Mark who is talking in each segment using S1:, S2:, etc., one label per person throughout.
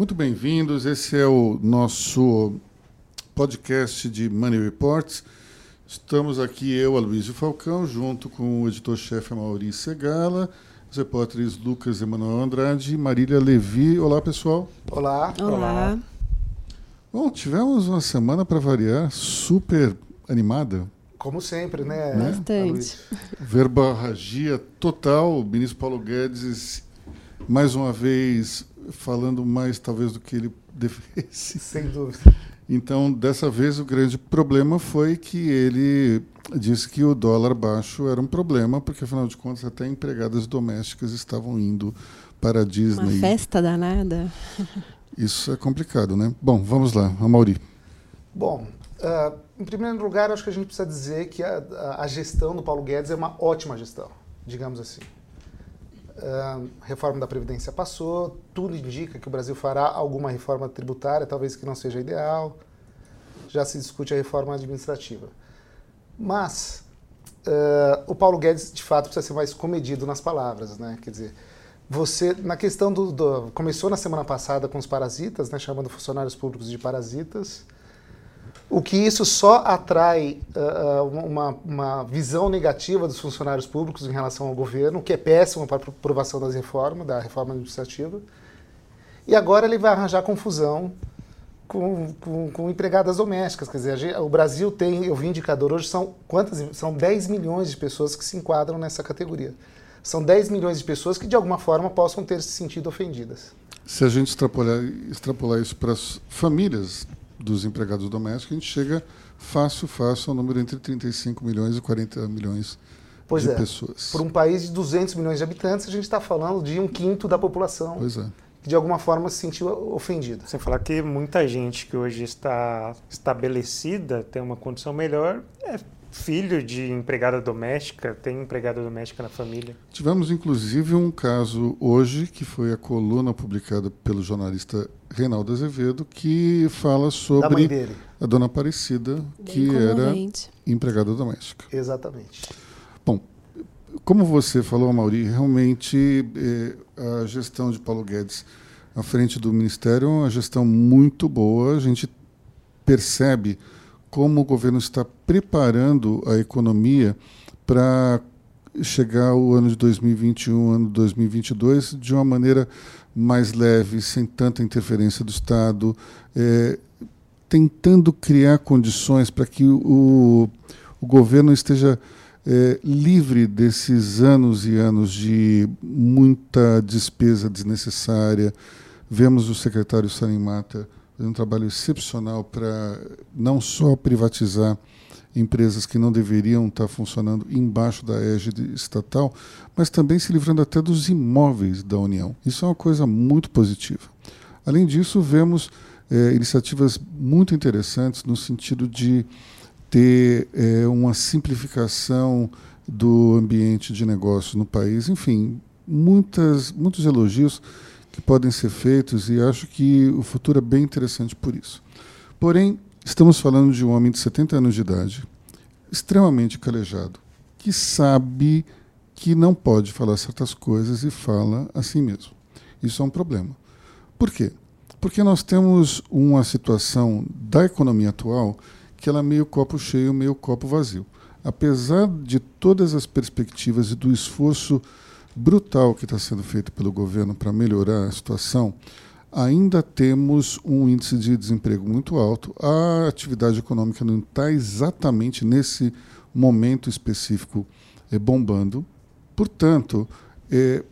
S1: Muito bem-vindos. Esse é o nosso podcast de Money Reports. Estamos aqui, eu, Aloysio Falcão, junto com o editor-chefe Maurício Segala, os repórteres Lucas Emanuel Andrade e Marília Levi. Olá, pessoal.
S2: Olá.
S3: Olá.
S1: Bom, tivemos uma semana para variar super animada.
S2: Como sempre, né?
S3: Bastante.
S1: Verborragia total. O ministro Paulo Guedes, mais uma vez, falando mais talvez do que ele devesse.
S2: Sem dúvida.
S1: Então, dessa vez, o grande problema foi que ele disse que o dólar baixo era um problema, porque, afinal de contas, até empregadas domésticas estavam indo para a Disney.
S3: Uma festa danada.
S1: Isso é complicado, né? Bom, vamos lá, Amauri.
S2: Bom, uh, em primeiro lugar, acho que a gente precisa dizer que a, a, gestão do Paulo Guedes é uma ótima gestão, digamos assim. Uh, reforma da Previdência passou, tudo indica que o Brasil fará alguma reforma tributária, talvez que não seja ideal. Já se discute a reforma administrativa. Mas uh, o Paulo Guedes, de fato, precisa ser mais comedido nas palavras, né? Quer dizer, você, na questão do, do, Começou na semana passada com os parasitas, né, chamando funcionários públicos de parasitas. O que isso só atrai uh, uma, uma, visão negativa dos funcionários públicos em relação ao governo, que é péssimo para a aprovação das reformas, da reforma administrativa. E agora ele vai arranjar confusão com, com, com, empregadas domésticas. Quer dizer, o Brasil tem, eu vi indicador hoje, são quantas? São 10 milhões de pessoas que se enquadram nessa categoria. São 10 milhões de pessoas que de alguma forma possam ter se sentido ofendidas.
S1: Se a gente extrapolar, extrapolar isso para as famílias dos empregados domésticos, a gente chega fácil, fácil ao número entre 35 milhões e 40 milhões
S2: pois
S1: de
S2: é.
S1: pessoas.
S2: Por um país de 200 milhões de habitantes, a gente está falando de um quinto da população.
S1: Pois é.
S2: Que de alguma forma se sentiu ofendido.
S4: Sem falar que muita gente que hoje está estabelecida, tem uma condição melhor, é filho de empregada doméstica, tem empregada doméstica na família.
S1: Tivemos inclusive um caso hoje, que foi a coluna publicada pelo jornalista Reinaldo Azevedo, que fala sobre a dona Aparecida,
S3: Bem
S1: que era empregada doméstica.
S2: Exatamente.
S1: Bom, como você falou, Mauri, realmente eh, a gestão de Paulo Guedes à frente do Ministério é uma gestão muito boa. A gente percebe como o governo está preparando a economia para chegar o ano de 2021, ano de 2022, de uma maneira mais leve, sem tanta interferência do Estado, é, tentando criar condições para que o, o governo esteja é, livre desses anos e anos de muita despesa desnecessária. Vemos o secretário Salim Mata um trabalho excepcional para não só privatizar empresas que não deveriam estar funcionando embaixo da égide estatal, mas também se livrando até dos imóveis da União. Isso é uma coisa muito positiva. Além disso, vemos é, iniciativas muito interessantes no sentido de ter é, uma simplificação do ambiente de negócios no país. Enfim, muitas, muitos elogios que podem ser feitos e acho que o futuro é bem interessante por isso. Porém, estamos falando de um homem de 70 anos de idade, extremamente calejado, que sabe que não pode falar certas coisas e fala assim mesmo. Isso é um problema. Por quê? Porque nós temos uma situação da economia atual que ela é meio copo cheio, meio copo vazio. Apesar de todas as perspectivas e do esforço brutal que está sendo feito pelo governo para melhorar a situação, ainda temos um índice de desemprego muito alto. A atividade econômica não está exatamente nesse momento específico é, bombando. Portanto, é,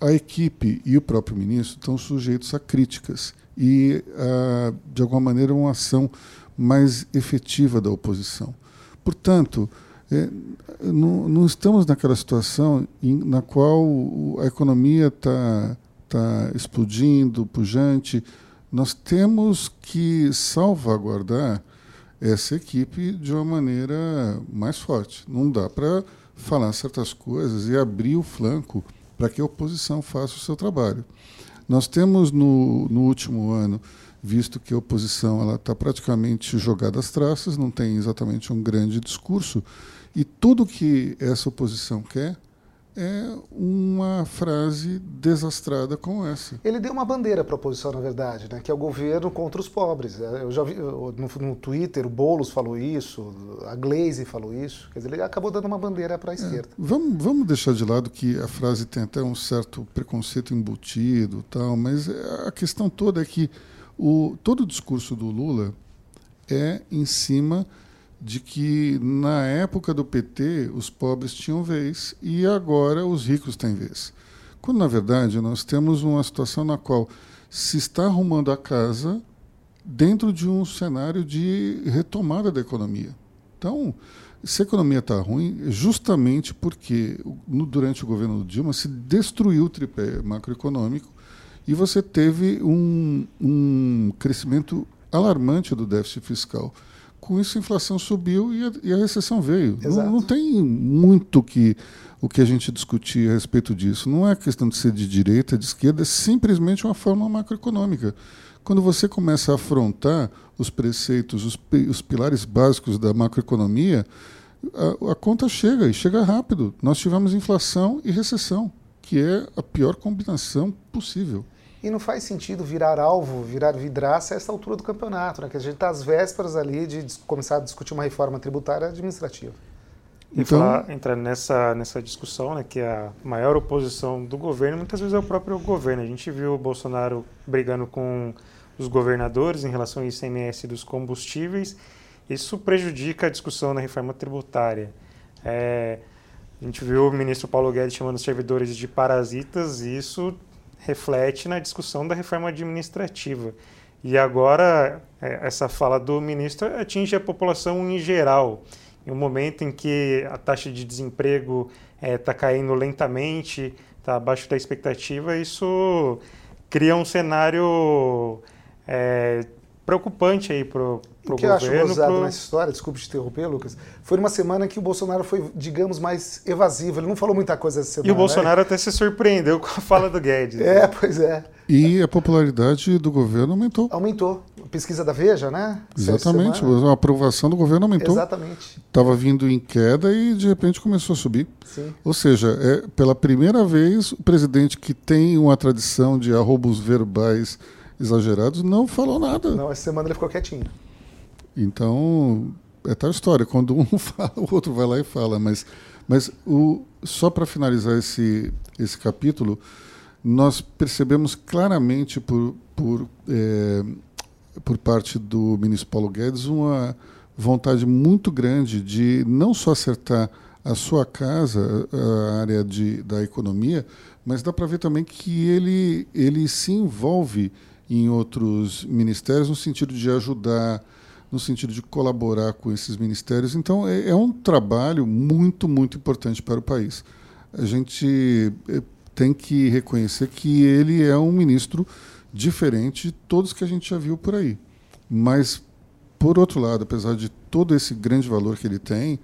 S1: a equipe e o próprio ministro estão sujeitos a críticas e, a, de alguma maneira, uma ação mais efetiva da oposição. Portanto, é, não, não, estamos naquela situação em, na qual a economia está tá explodindo, pujante. Nós temos que salvaguardar essa equipe de uma maneira mais forte. Não dá para falar certas coisas e abrir o flanco para que a oposição faça o seu trabalho. Nós temos no, no último ano visto que a oposição está praticamente jogada às traças, não tem exatamente um grande discurso, e tudo que essa oposição quer é uma frase desastrada como essa.
S2: Ele deu uma bandeira para a oposição, na verdade, né? que é o governo contra os pobres. É, eu já vi no, no Twitter, o Boulos falou isso, a Glaze falou isso. Quer dizer, ele acabou dando uma bandeira para a é, esquerda.
S1: Vamos, vamos deixar de lado que a frase tem até um certo preconceito embutido, tal, mas a questão toda é que o, todo o discurso do Lula é em cima de que na época do PT os pobres tinham vez e agora os ricos têm vez. Quando na verdade nós temos uma situação na qual se está arrumando a casa dentro de um cenário de retomada da economia. Então, se a economia está ruim, é justamente porque durante o governo do Dilma se destruiu o tripé macroeconômico e você teve um, um crescimento alarmante do déficit fiscal com isso a inflação subiu e a, e a recessão veio. Não, não, tem muito que, o que a gente discutir a respeito disso. Não é questão de ser de direita, de esquerda, é simplesmente uma forma macroeconômica. Quando você começa a afrontar os preceitos, os, os pilares básicos da macroeconomia, a, a conta chega e chega rápido. Nós tivemos inflação e recessão, que é a pior combinação possível.
S2: E não faz sentido virar alvo, virar vidraça a essa altura do campeonato, né? que a gente está às vésperas ali de começar a discutir uma reforma tributária administrativa.
S4: E então, falar, entrar nessa, nessa discussão, né, que a maior oposição do governo muitas vezes é o próprio governo. A gente viu o Bolsonaro brigando com os governadores em relação ao ICMS dos combustíveis. Isso prejudica a discussão na reforma tributária. É, a gente viu o ministro Paulo Guedes chamando os servidores de parasitas e isso reflete na discussão da reforma administrativa. E agora, é, essa fala do ministro atinge a população em geral. Em um momento em que a taxa de desemprego está é, tá caindo lentamente, está abaixo da expectativa, isso cria um cenário é, preocupante aí para o
S2: o que eu acho gozado pro... nessa história, desculpe te interromper, Lucas, foi uma semana que o Bolsonaro foi, digamos, mais evasivo. Ele não falou muita coisa essa semana.
S4: E o Bolsonaro né? até se surpreendeu com a fala do Guedes.
S2: é, né? pois é.
S1: E a popularidade do governo aumentou.
S2: Aumentou. Pesquisa da Veja, né?
S1: Exatamente. A aprovação do governo aumentou.
S2: Exatamente.
S1: Estava vindo em queda e de repente começou a subir.
S2: Sim.
S1: Ou seja, é pela primeira vez o presidente que tem uma tradição de arrobos verbais exagerados não falou nada.
S2: Não, essa semana ele ficou quietinho.
S1: Então, é tal história. Quando um fala, o outro vai lá e fala. Mas, mas o, só para finalizar esse, esse capítulo, nós percebemos claramente por, por, é, por parte do ministro Paulo Guedes uma vontade muito grande de não só acertar a sua casa, a área de, da economia, mas dá para ver também que ele, ele se envolve em outros ministérios no sentido de ajudar no sentido de colaborar com esses ministérios. Então, é, é um trabalho muito, muito importante para o país. A gente é, tem que reconhecer que ele é um ministro diferente de todos que a gente já viu por aí. Mas, por outro lado, apesar de todo esse grande valor que ele tem,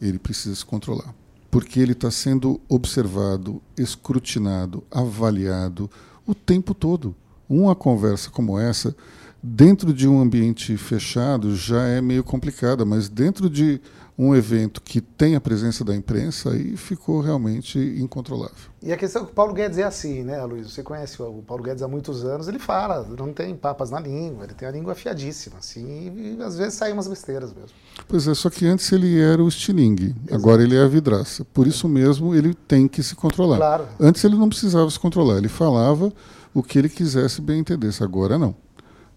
S1: ele precisa se controlar. Porque ele está sendo observado, escrutinado, avaliado o tempo todo. Uma conversa como essa dentro de um ambiente fechado já é meio complicada, mas dentro de um evento que tem a presença da imprensa, aí ficou realmente incontrolável.
S2: E a questão é que o Paulo Guedes é assim, né, Luiz? Você conhece o Paulo Guedes há muitos anos, ele fala, não tem papas na língua, ele tem a língua afiadíssima, assim, e às vezes saem umas besteiras mesmo.
S1: Pois é, só que antes ele era o estilingue, Exato. agora ele é a vidraça. Por isso mesmo ele tem que se controlar.
S2: Claro.
S1: Antes ele não precisava se controlar, ele falava o que ele quisesse bem entendesse, agora não.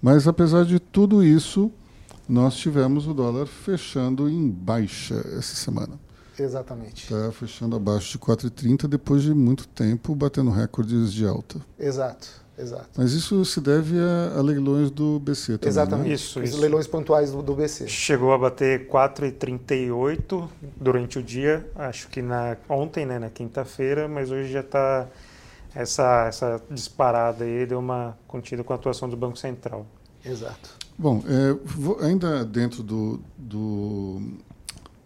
S1: Mas apesar de tudo isso, nós tivemos o dólar fechando em baixa essa semana.
S2: Exatamente.
S1: Está fechando abaixo de 4,30 depois de muito tempo batendo recordes de alta.
S2: Exato, exato.
S1: Mas isso se deve a, a leilões do BC também,
S2: Exatamente.
S1: Né?
S2: Isso, isso. Leilões pontuais do, do BC.
S4: Chegou a bater 4,38 durante o dia, acho que na ontem, né, na quinta-feira, mas hoje já está essa, essa disparada aí deu uma contida com a atuação do Banco Central.
S2: Exato.
S1: Bom, é, vou, ainda dentro do, do,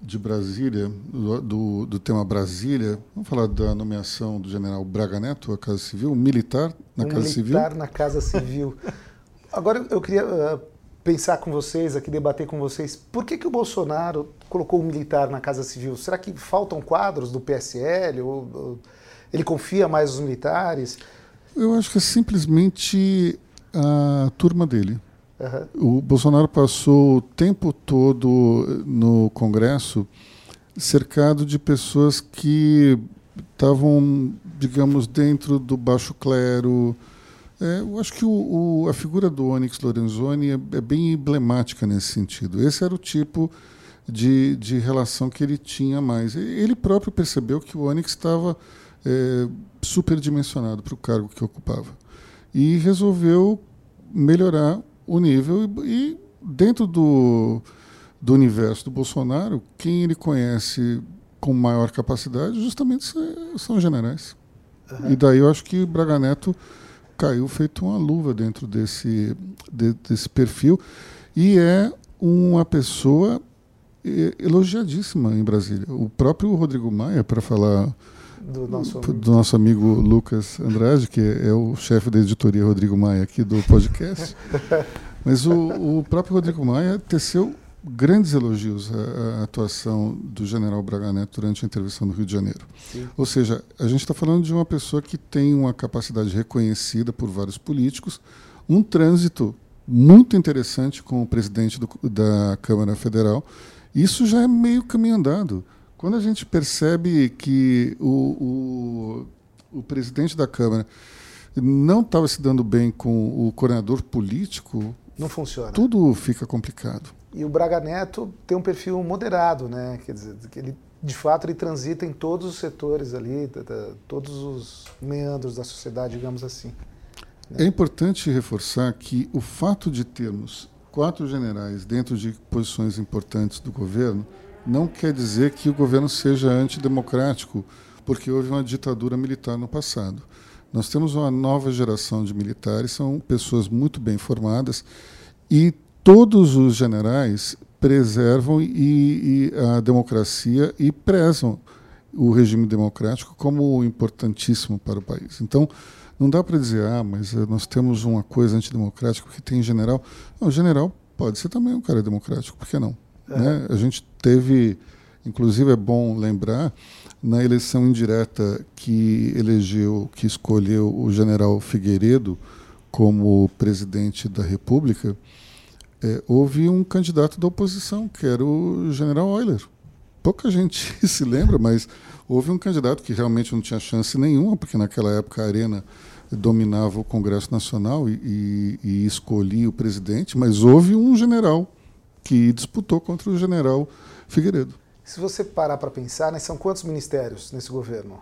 S1: de Brasília, do, do, do, tema Brasília, vamos falar da nomeação do general Braga Neto à Casa Civil, militar na
S2: um
S1: Casa
S2: militar
S1: Civil?
S2: militar na Casa Civil. Agora eu queria uh, pensar com vocês, aqui debater com vocês, por que, que o Bolsonaro colocou um militar na Casa Civil? Será que faltam quadros do PSL? Ou, ou ele confia mais nos militares?
S1: Eu acho que é simplesmente a turma dele. Uhum. O Bolsonaro passou o tempo todo no Congresso cercado de pessoas que estavam, digamos, dentro do baixo clero. É, eu acho que o, o, a figura do Onyx Lorenzoni é, é, bem emblemática nesse sentido. Esse era o tipo de, de relação que ele tinha mais. Ele próprio percebeu que o Onyx estava é, superdimensionado para o cargo que ocupava. E resolveu melhorar o nível e, e dentro do, do universo do Bolsonaro, quem ele conhece com maior capacidade justamente são os generais. Uhum. E daí eu acho que Braga Neto caiu feito uma luva dentro desse, de, desse perfil e é uma pessoa elogiadíssima em Brasília. O próprio Rodrigo Maia, para falar
S2: do nosso,
S1: do nosso amigo Lucas Andrade, que é o chefe da editoria Rodrigo Maia aqui do podcast. Mas o, o próprio Rodrigo Maia teceu grandes elogios à, à, atuação do general Braga Neto durante a intervenção no Rio de Janeiro. Sim. Ou seja, a gente está falando de uma pessoa que tem uma capacidade reconhecida por vários políticos, um trânsito muito interessante com o presidente do, da Câmara Federal. Isso já é meio caminho andado. Quando a gente percebe que o, o, o presidente da Câmara não estava se dando bem com o coordenador político,
S2: não funciona.
S1: Tudo fica complicado.
S2: E o Braga Neto tem um perfil moderado, né? Quer dizer, que ele de fato ele transita em todos os setores ali, todos os meandros da sociedade, digamos assim.
S1: É importante reforçar que o fato de termos quatro generais dentro de posições importantes do governo não quer dizer que o governo seja antidemocrático, porque houve uma ditadura militar no passado. Nós temos uma nova geração de militares, são pessoas muito bem formadas e todos os generais preservam e, e a democracia e prezam o regime democrático como importantíssimo para o país. Então, não dá para dizer, ah, mas eh, nós temos uma coisa antidemocrática porque tem general. Não, o general pode ser também um cara democrático, por que não? É. Né? A gente teve, inclusive é bom lembrar, na eleição indireta que elegeu, que escolheu o general Figueiredo como presidente da República, é, houve um candidato da oposição, que era o general Euler. Pouca gente se lembra, mas houve um candidato que realmente não tinha chance nenhuma, porque naquela época a Arena dominava o Congresso Nacional e, e, e escolhia o presidente, mas houve um general que disputou contra o general Figueiredo.
S2: Se você parar para pensar, né, são quantos ministérios nesse governo?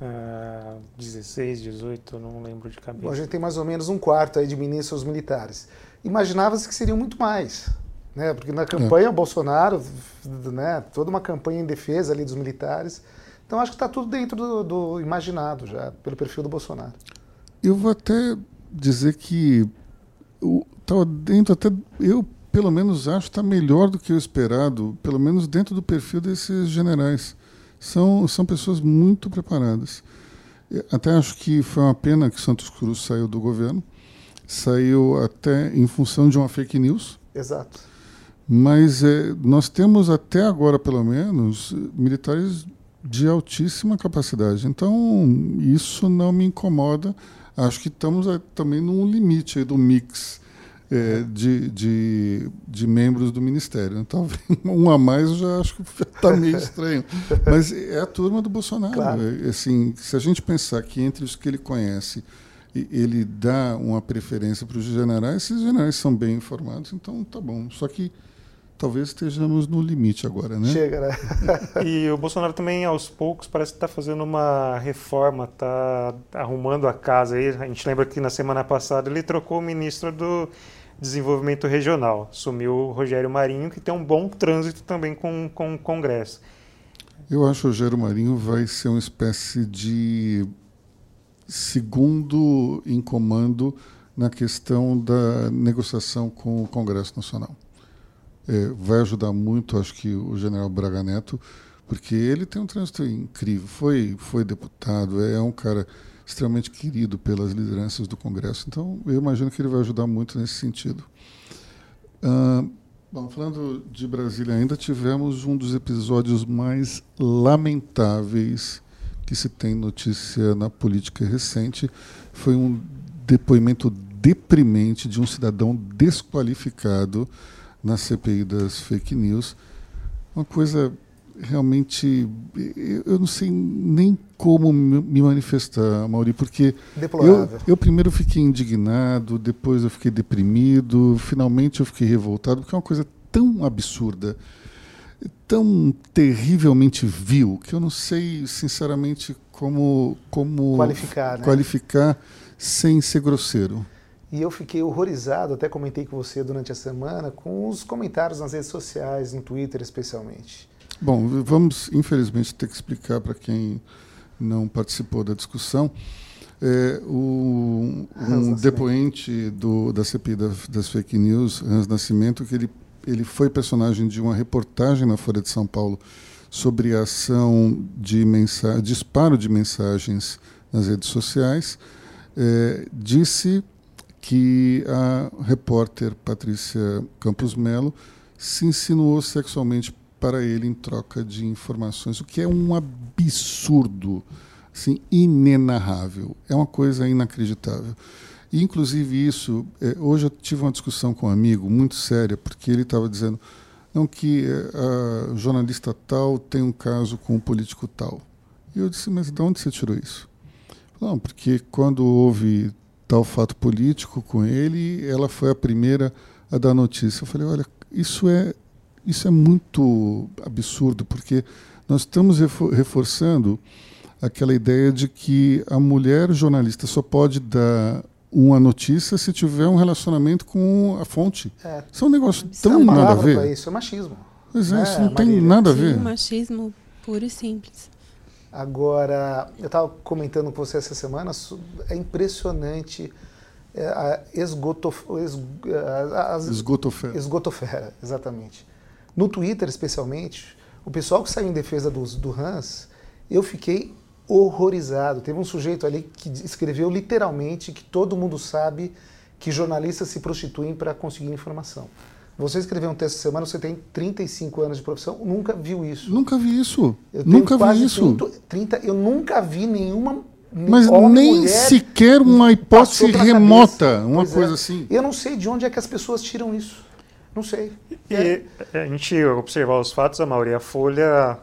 S4: Uh, 16, 18, não lembro de cabeça.
S2: Bom, a gente tem mais ou menos um quarto aí de ministros militares. Imaginava-se que seriam muito mais, né? Porque na campanha é. Bolsonaro, né, toda uma campanha em defesa ali dos militares. Então acho que está tudo dentro do, do, imaginado já pelo perfil do Bolsonaro.
S1: Eu vou até dizer que estava dentro até eu pelo menos acho que está melhor do que o esperado, pelo menos dentro do perfil desses generais. São, são pessoas muito preparadas. Até acho que foi uma pena que Santos Cruz saiu do governo. Saiu até em função de uma fake news.
S2: Exato.
S1: Mas é, nós temos até agora, pelo menos, militares de altíssima capacidade. Então, isso não me incomoda. Acho que estamos é, também num limite do mix é, de, de, de, membros do Ministério. Talvez um a mais eu já acho que está meio estranho. Mas é a turma do Bolsonaro. Claro. É, assim, se a gente pensar que entre os que ele conhece, ele dá uma preferência para os generais, esses generais são bem informados, então tá bom. Só que talvez estejamos no limite agora, né?
S2: Chega, né?
S4: e o Bolsonaro também, aos poucos, parece que está fazendo uma reforma, está arrumando a casa. Aí, a gente lembra que na semana passada ele trocou o ministro do Desenvolvimento Regional. Sumiu o Rogério Marinho, que tem um bom trânsito também com, com o Congresso.
S1: Eu acho que o Rogério Marinho vai ser uma espécie de segundo em comando na questão da negociação com o Congresso Nacional. É, vai ajudar muito, acho que, o general Braga Neto, porque ele tem um trânsito incrível. Foi, foi deputado, é um cara extremamente querido pelas lideranças do Congresso. Então, eu imagino que ele vai ajudar muito nesse sentido. Bom, falando de Brasília ainda, tivemos um dos episódios mais lamentáveis que se tem notícia na política recente. Foi um depoimento deprimente de um cidadão desqualificado na CPI das fake news. Uma coisa realmente. Eu não sei nem como me manifestar, Mauri, porque eu, eu, primeiro fiquei indignado, depois eu fiquei deprimido, finalmente eu fiquei revoltado, porque é uma coisa tão absurda, tão terrivelmente vil, que eu não sei, sinceramente, como, como
S2: qualificar, né?
S1: qualificar sem ser grosseiro.
S2: E eu fiquei horrorizado, até comentei com você durante a semana, com os comentários nas redes sociais, no Twitter especialmente.
S1: Bom, vamos, infelizmente, ter que explicar para quem não participou da discussão. É, o, um depoente do, da CPI da, das fake news, Hans Nascimento, que ele, ele foi personagem de uma reportagem na Folha de São Paulo sobre a ação de mensagem, disparo de mensagens nas redes sociais, é, disse que a repórter Patrícia Campos Melo se insinuou sexualmente para ele em troca de informações, o que é um absurdo, assim, inenarrável. É uma coisa inacreditável. E, inclusive, isso, é, hoje eu tive uma discussão com um amigo muito séria, porque ele estava dizendo não que é, a jornalista tal tem um caso com um político tal. E eu disse, mas de onde você tirou isso? Não, porque quando houve tal fato político com ele, ela foi a primeira a dar notícia. Eu falei, olha, isso é isso é muito absurdo, porque nós estamos reforçando aquela ideia de que a mulher jornalista só pode dar uma notícia se tiver um relacionamento com a fonte. É, isso é um negócio tão nada a ver.
S2: Isso é machismo.
S1: Pois é, isso não Marília. tem nada a ver.
S3: Sim, machismo puro e simples.
S2: Agora, eu estava comentando com você essa semana, é impressionante é, a esgotof, es, as,
S1: esgotofera.
S2: esgotofera, exatamente. No Twitter, especialmente, o pessoal que saiu em defesa do, do Hans, eu fiquei horrorizado. Teve um sujeito ali que escreveu literalmente que todo mundo sabe que jornalistas se prostituem para conseguir informação. Você escreveu um texto essa semana, você tem 35 anos de profissão, nunca viu isso.
S1: Nunca vi isso. Eu nunca vi isso.
S2: 30, eu nunca vi nenhuma.
S1: Mas nem sequer uma hipótese remota, cabeça. uma pois é. coisa é. assim.
S2: Eu não sei de onde é que as pessoas tiram isso. Não sei.
S4: E é. a gente observar os fatos, a maioria a Folha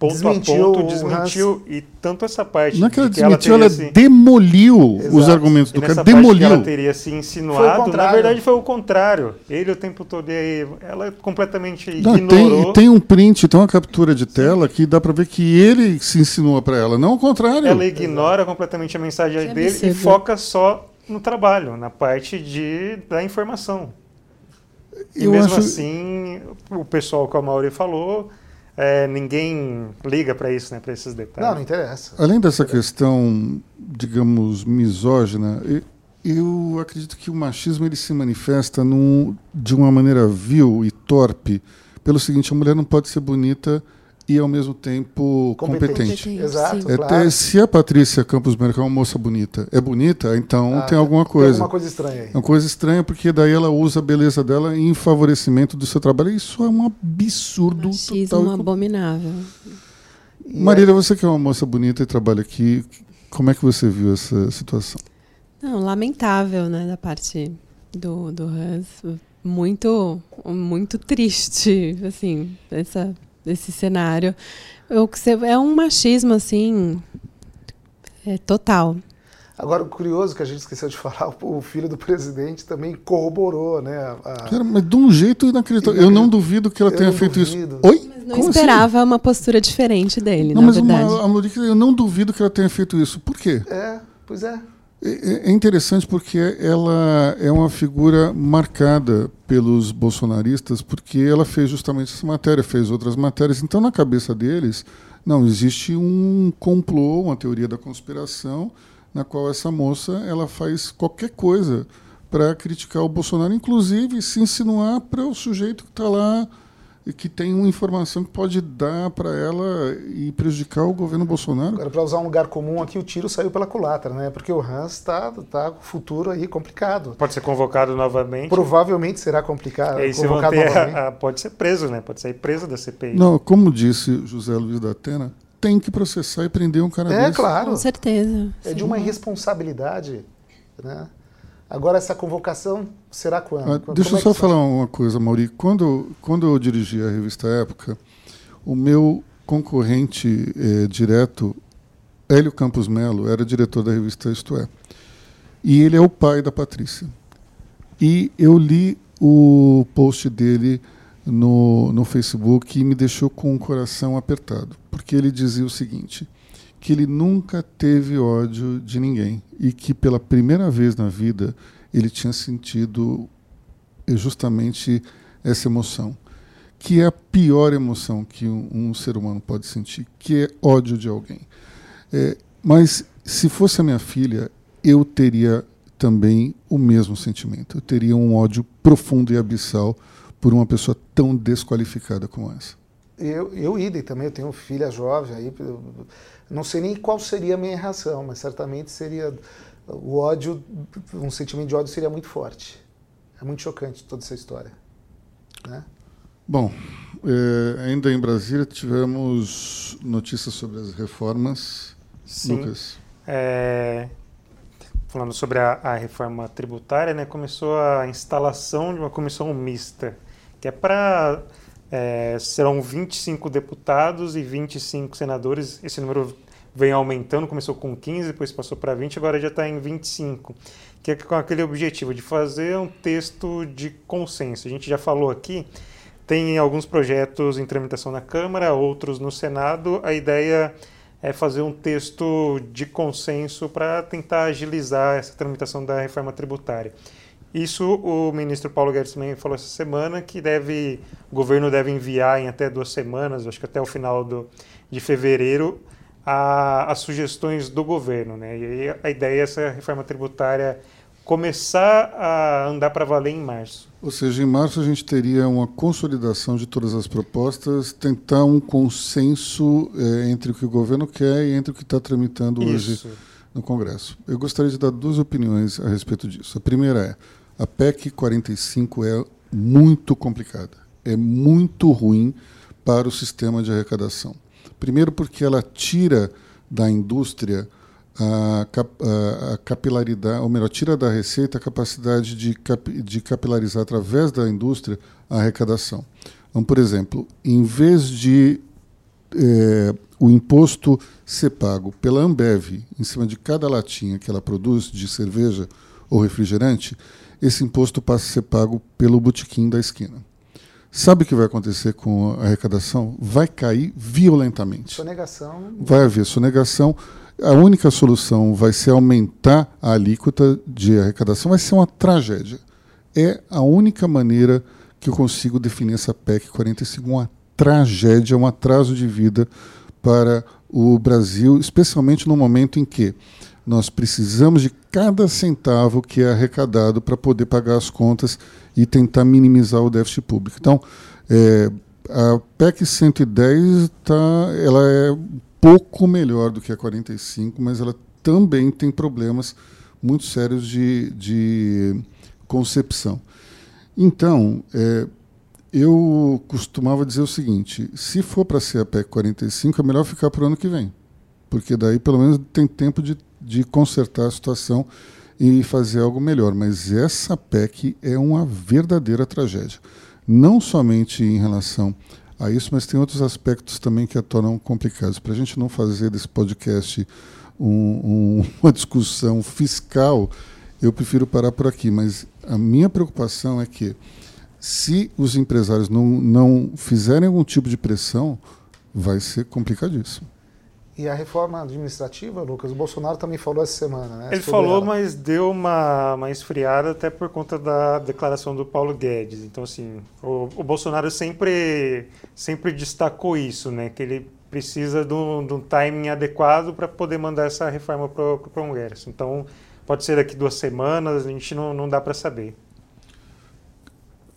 S4: ponto desmentiu a ponto, desmentiu e tanto essa parte
S1: não é que ela desmentiu, ela, ela demoliu Exato. os argumentos do cara, demoliu.
S4: ela teria se insinuado, na verdade foi o contrário. Ele o tempo todo aí, ela completamente não,
S1: ignorou. Tem, tem, um print, tem uma captura de tela Sim. que dá para ver que ele se insinua para ela, não o contrário.
S4: Ela ignora Exato. completamente a mensagem que dele absurdo. e foca só no trabalho, na parte de da informação. E Eu mesmo acho... assim, o pessoal, como a Mauri falou, é, ninguém liga para isso, né, para esses detalhes.
S2: Não, não interessa.
S1: Além dessa questão, digamos, misógina, eu acredito que o machismo ele se manifesta num, de uma maneira vil e torpe pelo seguinte: a mulher não pode ser bonita e ao mesmo tempo competente. competente.
S2: Exato.
S1: É, claro. Se a Patrícia Campos Melo é uma moça bonita, é bonita, então ah, tem alguma coisa. Tem
S2: alguma coisa estranha aí.
S1: É uma coisa estranha porque daí ela usa a beleza dela em favorecimento do seu trabalho. Isso é um absurdo
S3: Machismo total. abominável.
S1: Marília, você que é uma moça bonita e trabalha aqui, como é que você viu essa situação?
S3: Não, lamentável, né, da parte do, do Hans. Muito, muito triste, assim, essa desse cenário. É um machismo, assim, é total.
S2: Agora, o curioso que a gente esqueceu de falar, o filho do presidente também corroborou, né? A...
S1: Cara, mas de um jeito inacreditável. Eu não duvido que ela tenha feito duvido. isso. Oi?
S3: Mas não Como esperava assim? uma postura diferente dele, não, na mas verdade. Uma,
S1: a eu não duvido que ela tenha feito isso. Por quê?
S2: É, pois é.
S1: É, é interessante porque ela é uma figura marcada pelos bolsonaristas porque ela fez justamente essa matéria, fez outras matérias. Então, na cabeça deles, não existe um complô, uma teoria da conspiração na qual essa moça ela faz qualquer coisa para criticar o Bolsonaro, inclusive se insinuar para o sujeito que está lá que tem uma informação que pode dar para ela e prejudicar o governo Bolsonaro.
S2: Agora, para usar um lugar comum aqui, o tiro saiu pela culatra, né? Porque o Hans está tá com o futuro aí complicado.
S4: Pode ser convocado novamente.
S2: Provavelmente será complicado.
S4: E aí, convocado a, a, pode ser preso, né? Pode sair preso da CPI.
S1: Não, como disse José Luiz da Atena, tem que processar e prender um cara
S2: é,
S1: desse.
S2: É, claro.
S3: Com certeza.
S2: É de uma irresponsabilidade, né? Agora, essa convocação será quando?
S1: Ah, deixa eu é só falar uma coisa, Mauri. Quando, quando eu dirigi a revista Época, o meu concorrente eh, direto, Hélio Campos Melo, era diretor da revista Isto É. E ele é o pai da Patrícia. E eu li o post dele no, no Facebook e me deixou com o coração apertado, porque ele dizia o seguinte que ele nunca teve ódio de ninguém e que pela primeira vez na vida ele tinha sentido justamente essa emoção, que é a pior emoção que um, um ser humano pode sentir, que é ódio de alguém. É, mas se fosse a minha filha, eu teria também o mesmo sentimento. Eu teria um ódio profundo e abissal por uma pessoa tão desqualificada como essa.
S2: Eu, eu idem também, eu tenho filha jovem, aí não sei nem qual seria a minha reação, mas certamente seria o ódio, um sentimento de ódio seria muito forte. É muito chocante toda essa história. Né?
S1: Bom, é, ainda em Brasília tivemos notícias sobre as reformas.
S4: Sim. Lucas. É, falando sobre a, a, reforma tributária, né, começou a instalação de uma comissão mista, que é para é, serão 25 deputados e 25 senadores. Esse número vem aumentando, começou com 15, depois passou para 20, agora já está em 25. Que é com aquele objetivo de fazer um texto de consenso. A gente já falou aqui, tem alguns projetos em tramitação na Câmara, outros no Senado. A ideia é fazer um texto de consenso para tentar agilizar essa tramitação da reforma tributária. Isso o ministro Paulo Guedes também falou essa semana que deve, o governo deve enviar em até duas semanas, acho que até o final do, de fevereiro, a, as sugestões do governo. Né? E aí a ideia é essa reforma tributária começar a andar para valer em março.
S1: Ou seja, em março a gente teria uma consolidação de todas as propostas, tentar um consenso é, entre o que o governo quer e entre o que está tramitando Isso. hoje no Congresso. Eu gostaria de dar duas opiniões a respeito disso. A primeira é a PEC 45 é muito complicada, é muito ruim para o sistema de arrecadação. Primeiro, porque ela tira da indústria a, a, a capilaridade, ou melhor, tira da receita a capacidade de, cap, de capilarizar através da indústria a arrecadação. Então, por exemplo, em vez de é, o imposto ser pago pela Ambev em cima de cada latinha que ela produz de cerveja ou refrigerante, esse imposto passa a ser pago pelo botequim da esquina. Sabe o que vai acontecer com a arrecadação? Vai cair violentamente.
S2: Sonegação.
S1: Vai haver sonegação. A única solução vai ser aumentar a alíquota de arrecadação. Vai ser uma tragédia. É a única maneira que eu consigo definir essa PEC 45 uma tragédia, um atraso de vida para o Brasil, especialmente no momento em que nós precisamos de cada centavo que é arrecadado para poder pagar as contas e tentar minimizar o déficit público. Então, é, a PEC 110 tá, ela é pouco melhor do que a 45, mas ela também tem problemas muito sérios de, de concepção. Então, é, eu costumava dizer o seguinte: se for para ser a PEC 45, é melhor ficar para o ano que vem, porque daí pelo menos tem tempo de de consertar a situação e fazer algo melhor. Mas essa PEC é uma verdadeira tragédia. Não somente em relação a isso, mas tem outros aspectos também que a tornam complicados. Para a gente não fazer desse podcast um, um, uma discussão fiscal, eu prefiro parar por aqui. Mas a minha preocupação é que, se os empresários não, não fizerem algum tipo de pressão, vai ser complicadíssimo.
S2: E a reforma administrativa, Lucas, o Bolsonaro também falou essa semana, né?
S4: Ele falou, ela. mas deu uma, uma esfriada até por conta da declaração do Paulo Guedes. Então, assim, o, o Bolsonaro sempre, sempre destacou isso, né? Que ele precisa de um, de um timing adequado para poder mandar essa reforma para o Congresso. Então, pode ser daqui duas semanas, a gente não, não dá para saber.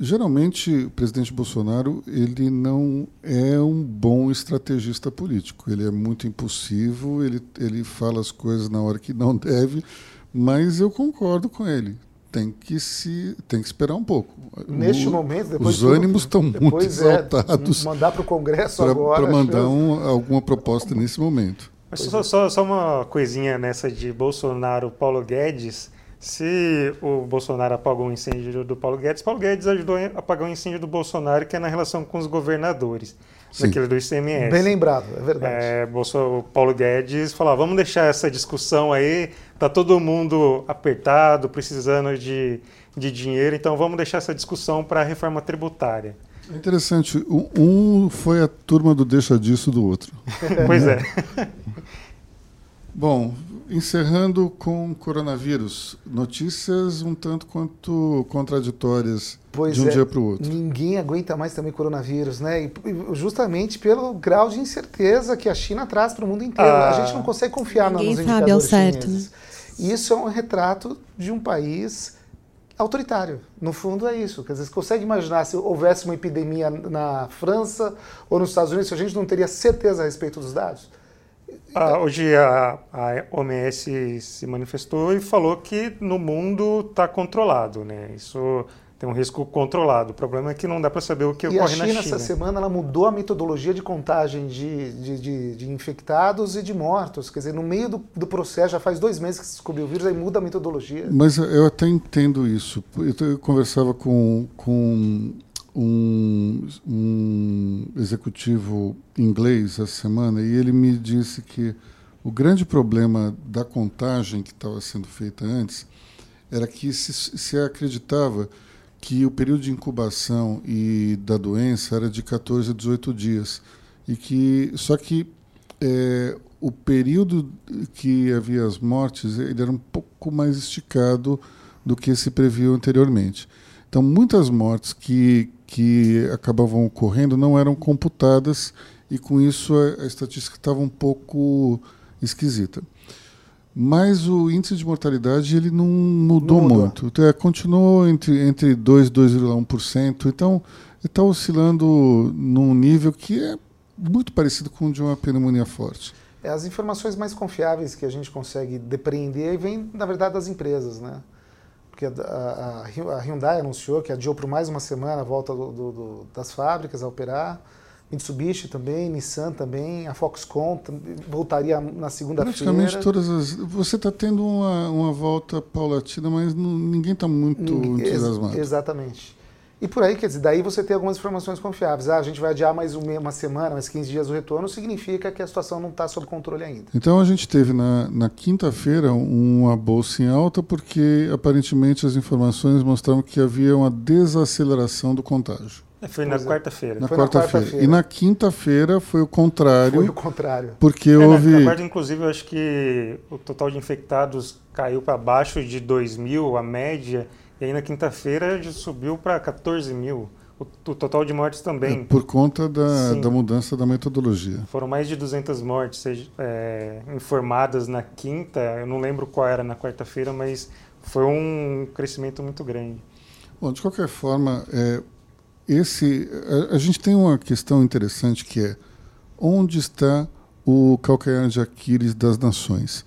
S1: Geralmente o presidente Bolsonaro ele não é um bom estrategista político. Ele é muito impulsivo, ele, ele fala as coisas na hora que não deve, mas eu concordo com ele. Tem que se tem que esperar um pouco.
S2: Neste o, momento, depois
S1: os ânimos estão muito é, exaltados.
S2: É, mandar para o Congresso pra, agora.
S1: Para mandar um, alguma proposta nesse momento.
S4: Mas só, só, só uma coisinha nessa de Bolsonaro, Paulo Guedes. Se o Bolsonaro apagou o incêndio do Paulo Guedes, Paulo Guedes ajudou a apagar o incêndio do Bolsonaro, que é na relação com os governadores, Sim. daquele do ICMS.
S2: Bem lembrado, é verdade.
S4: É, o Paulo Guedes falou: vamos deixar essa discussão aí, tá todo mundo apertado, precisando de, de dinheiro, então vamos deixar essa discussão para a reforma tributária.
S1: É interessante, um foi a turma do deixa disso do outro.
S4: pois é.
S1: Bom, encerrando com coronavírus, notícias um tanto quanto contraditórias pois de um é, dia para o outro.
S2: Ninguém aguenta mais também coronavírus, né? E justamente pelo grau de incerteza que a China traz para o mundo inteiro. Ah, a gente não consegue confiar nos indicadores ao certo, chineses. Né? Isso é um retrato de um país autoritário. No fundo é isso. Quer dizer, você consegue imaginar se houvesse uma epidemia na França ou nos Estados Unidos, se a gente não teria certeza a respeito dos dados?
S4: Ah, hoje a, a OMS se manifestou e falou que no mundo está controlado, né? Isso tem um risco controlado. O problema é que não dá para saber o que e ocorre
S2: na
S4: China.
S2: a China, essa semana, ela mudou a metodologia de contagem de, de, de, de, infectados e de mortos. Quer dizer, no meio do, do, processo, já faz dois meses que se descobriu o vírus, aí muda a metodologia.
S1: Mas eu até entendo isso. Eu conversava com, com um, um executivo inglês essa semana e ele me disse que o grande problema da contagem que estava sendo feita antes era que se, se acreditava que o período de incubação e da doença era de 14 a 18 dias e que só que é, o período que havia as mortes ele era um pouco mais esticado do que se previu anteriormente. Então, muitas mortes que, que acabavam ocorrendo não eram computadas e com isso a, a estatística estava um pouco esquisita. Mas o índice de mortalidade ele não mudou, não mudou. muito. Então, é, continuou entre, entre 2 e 2,1%. Então, está oscilando num nível que é muito parecido com o de uma pneumonia forte.
S2: É, as informações mais confiáveis que a gente consegue depreender vêm, na verdade, das empresas. Né? Porque a, a, Hyundai anunciou que adiou por mais uma semana a volta do, do, do, das fábricas a operar. Mitsubishi também, Nissan também, a Foxconn voltaria na segunda-feira.
S1: Praticamente todas as. Você está tendo uma, uma volta paulatina, mas não, ninguém está muito entusiasmado.
S2: Ex exatamente. E por aí, quer dizer, daí você tem algumas informações confiáveis. Ah, a gente vai adiar mais uma semana, mais 15 dias o retorno, significa que a situação não está sob controle ainda.
S1: Então a gente teve na, na quinta-feira uma bolsa em alta, porque aparentemente as informações mostravam que havia uma desaceleração do contágio.
S4: É, foi na é. quarta-feira.
S1: Na quarta-feira. Quarta e na quinta-feira foi o contrário. Foi
S2: o contrário.
S1: Porque é, houve. Na,
S4: na quarta, inclusive, eu acho que o total de infectados caiu para baixo de 2 mil, a média. E aí na quinta-feira já subiu para 14 mil. O, o, total de mortes também. É,
S1: por conta da, da mudança da metodologia.
S4: Foram mais de 200 mortes é, informadas na quinta. Eu não lembro qual era na quarta-feira, mas foi um crescimento muito grande.
S1: Bom, de qualquer forma, é, esse, a, a gente tem uma questão interessante que é onde está o calcanhar de Aquiles das nações?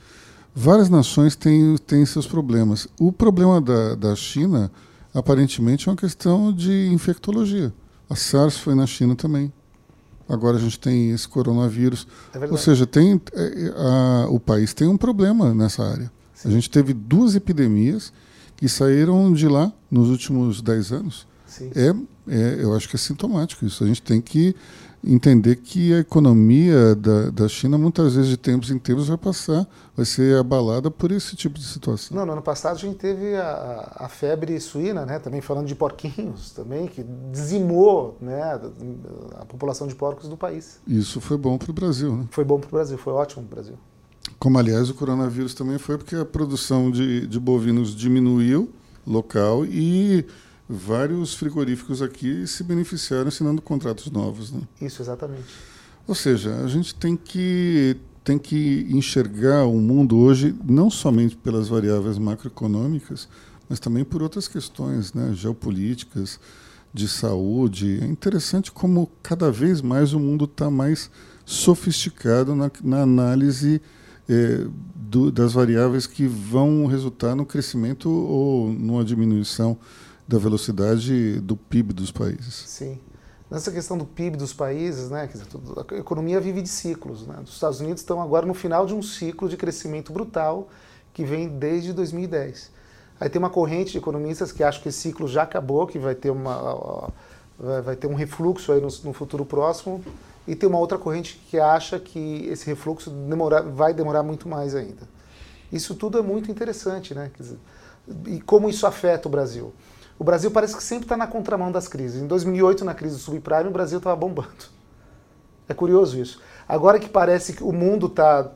S1: Várias nações têm, têm seus problemas. O problema da, da China, aparentemente, é uma questão de infectologia. A SARS foi na China também. Agora a gente tem esse coronavírus. É Ou seja, tem, é, a, o país tem um problema nessa área. Sim. A gente teve duas epidemias que saíram de lá nos últimos 10 anos. É, é, eu acho que é sintomático isso. A gente tem que entender que a economia da, da China, muitas vezes, de tempos em tempos, vai passar, vai ser abalada por esse tipo de situação.
S2: Não, no ano passado a gente teve a, a febre suína, né? também falando de porquinhos, também, que dizimou né, a população de porcos do país.
S1: Isso foi bom para o Brasil, né?
S2: Foi bom para o Brasil, foi ótimo para o Brasil.
S1: Como, aliás, o coronavírus também foi porque a produção de, de bovinos diminuiu local e vários frigoríficos aqui se beneficiaram assinando contratos novos. Né?
S2: Isso, exatamente.
S1: Ou seja, a gente tem que, tem que enxergar o mundo hoje não somente pelas variáveis macroeconômicas, mas também por outras questões né, geopolíticas, de saúde. É interessante como cada vez mais o mundo está mais sofisticado na, na análise é, do, das variáveis que vão resultar no crescimento ou numa diminuição da velocidade do PIB dos países.
S2: Sim. Nessa questão do PIB dos países, né, dizer, a economia vive de ciclos. Né? Os Estados Unidos estão agora no final de um ciclo de crescimento brutal que vem desde 2010. Aí tem uma corrente de economistas que acham que esse ciclo já acabou, que vai ter, uma, vai ter um refluxo aí no, no futuro próximo, e tem uma outra corrente que acha que esse refluxo demora, vai demorar muito mais ainda. Isso tudo é muito interessante, né? Dizer, e como isso afeta o Brasil. O Brasil parece que sempre está na contramão das crises. Em 2008, na crise do subprime, o Brasil estava bombando. É curioso isso. Agora que parece que o mundo está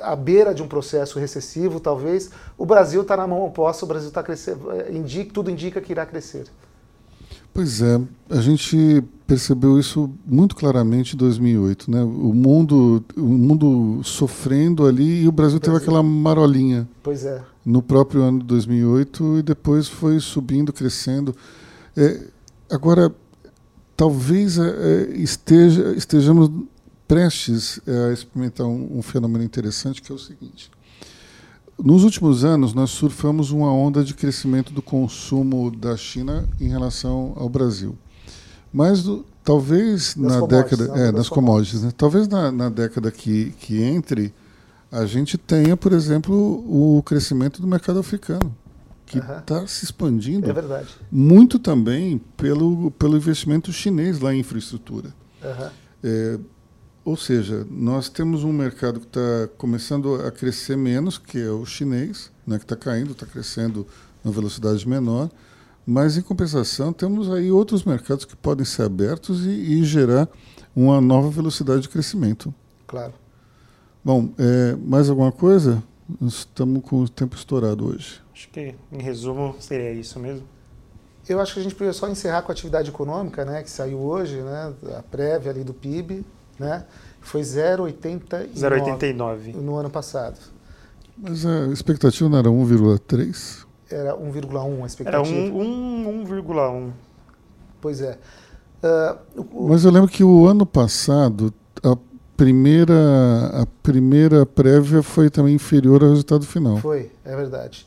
S2: à beira de um processo recessivo, talvez, o Brasil está na mão oposta, o Brasil está crescendo, é, indica, tudo indica que irá crescer.
S1: Pois é, a gente percebeu isso muito claramente em 2008, né? O mundo, o mundo sofrendo ali e o Brasil, teve aquela marolinha.
S2: Pois é.
S1: No próprio ano de 2008 e depois foi subindo, crescendo. É, agora, talvez é, esteja, estejamos prestes a experimentar um, um fenômeno interessante que é o seguinte: nos últimos anos, nós surfamos uma onda de crescimento do consumo da China em relação ao Brasil. Mas do, talvez
S2: das
S1: na década. É, das, das commodities. Né? Talvez na, na, década que, que entre, a gente tenha, por exemplo, o crescimento do mercado africano, que está uhum. se expandindo
S2: é
S1: muito também pelo, pelo investimento chinês lá em infraestrutura.
S2: Uhum.
S1: É, ou seja, nós temos um mercado que está começando a crescer menos, que é o chinês, né, que está caindo, está crescendo na velocidade menor, mas em compensação temos aí outros mercados que podem ser abertos e, e gerar uma nova velocidade de crescimento.
S2: Claro.
S1: Bom, é, mais alguma coisa? Estamos com o tempo estourado hoje.
S4: Acho que, em resumo, seria isso mesmo.
S2: Eu acho que a gente poderia só encerrar com a atividade econômica, né, que saiu hoje, né, a prévia ali do PIB, né? Foi 0,89 no ano passado.
S1: Mas a expectativa não era 1,3?
S2: Era 1,1 a expectativa.
S4: Era 1,1.
S2: Pois é.
S1: Uh, o... Mas eu lembro que o ano passado a primeira, a primeira prévia foi também inferior ao resultado final.
S2: Foi, é verdade.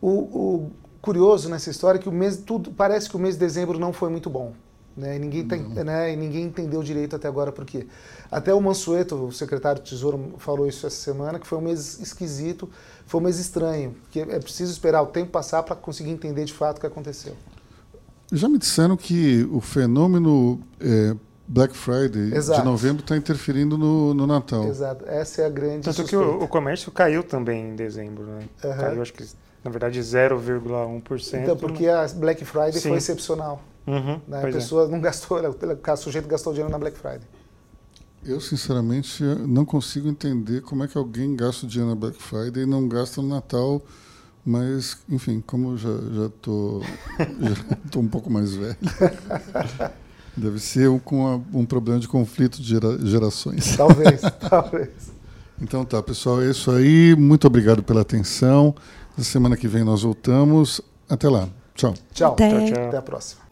S2: O, o curioso nessa história é que o mês, tudo, parece que o mês de dezembro não foi muito bom. Né? E, ninguém tá, né? e ninguém entendeu direito até agora por quê. Até o Mansueto, o secretário do Tesouro, falou isso essa semana, que foi um mês esquisito, foi um mês estranho, que é preciso esperar o tempo passar para conseguir entender de fato o que aconteceu.
S1: Já me disseram que o fenômeno é, Black Friday Exato. de novembro está interferindo no, no, Natal.
S2: Exato, essa é a grande
S4: Tanto suspeita. que o, o, comércio caiu também em dezembro, né? Uhum. Caiu, acho que, na verdade, 0,1%.
S2: Então, porque a Black Friday Sim. foi excepcional.
S4: Uhum,
S2: né? A pessoa é. não gastou, o sujeito gastou dinheiro na Black Friday.
S1: Eu, sinceramente, não consigo entender como é que alguém gasta o dinheiro na Black Friday e não gasta no Natal. Mas, enfim, como eu já estou já tô um pouco mais velho, deve ser com um problema de conflito de gera, gerações.
S2: Talvez, talvez.
S1: Então tá, pessoal, é isso aí. Muito obrigado pela atenção. Na semana que vem nós voltamos. Até lá. Tchau.
S2: Tchau.
S3: Até,
S2: tchau, tchau. Até a próxima.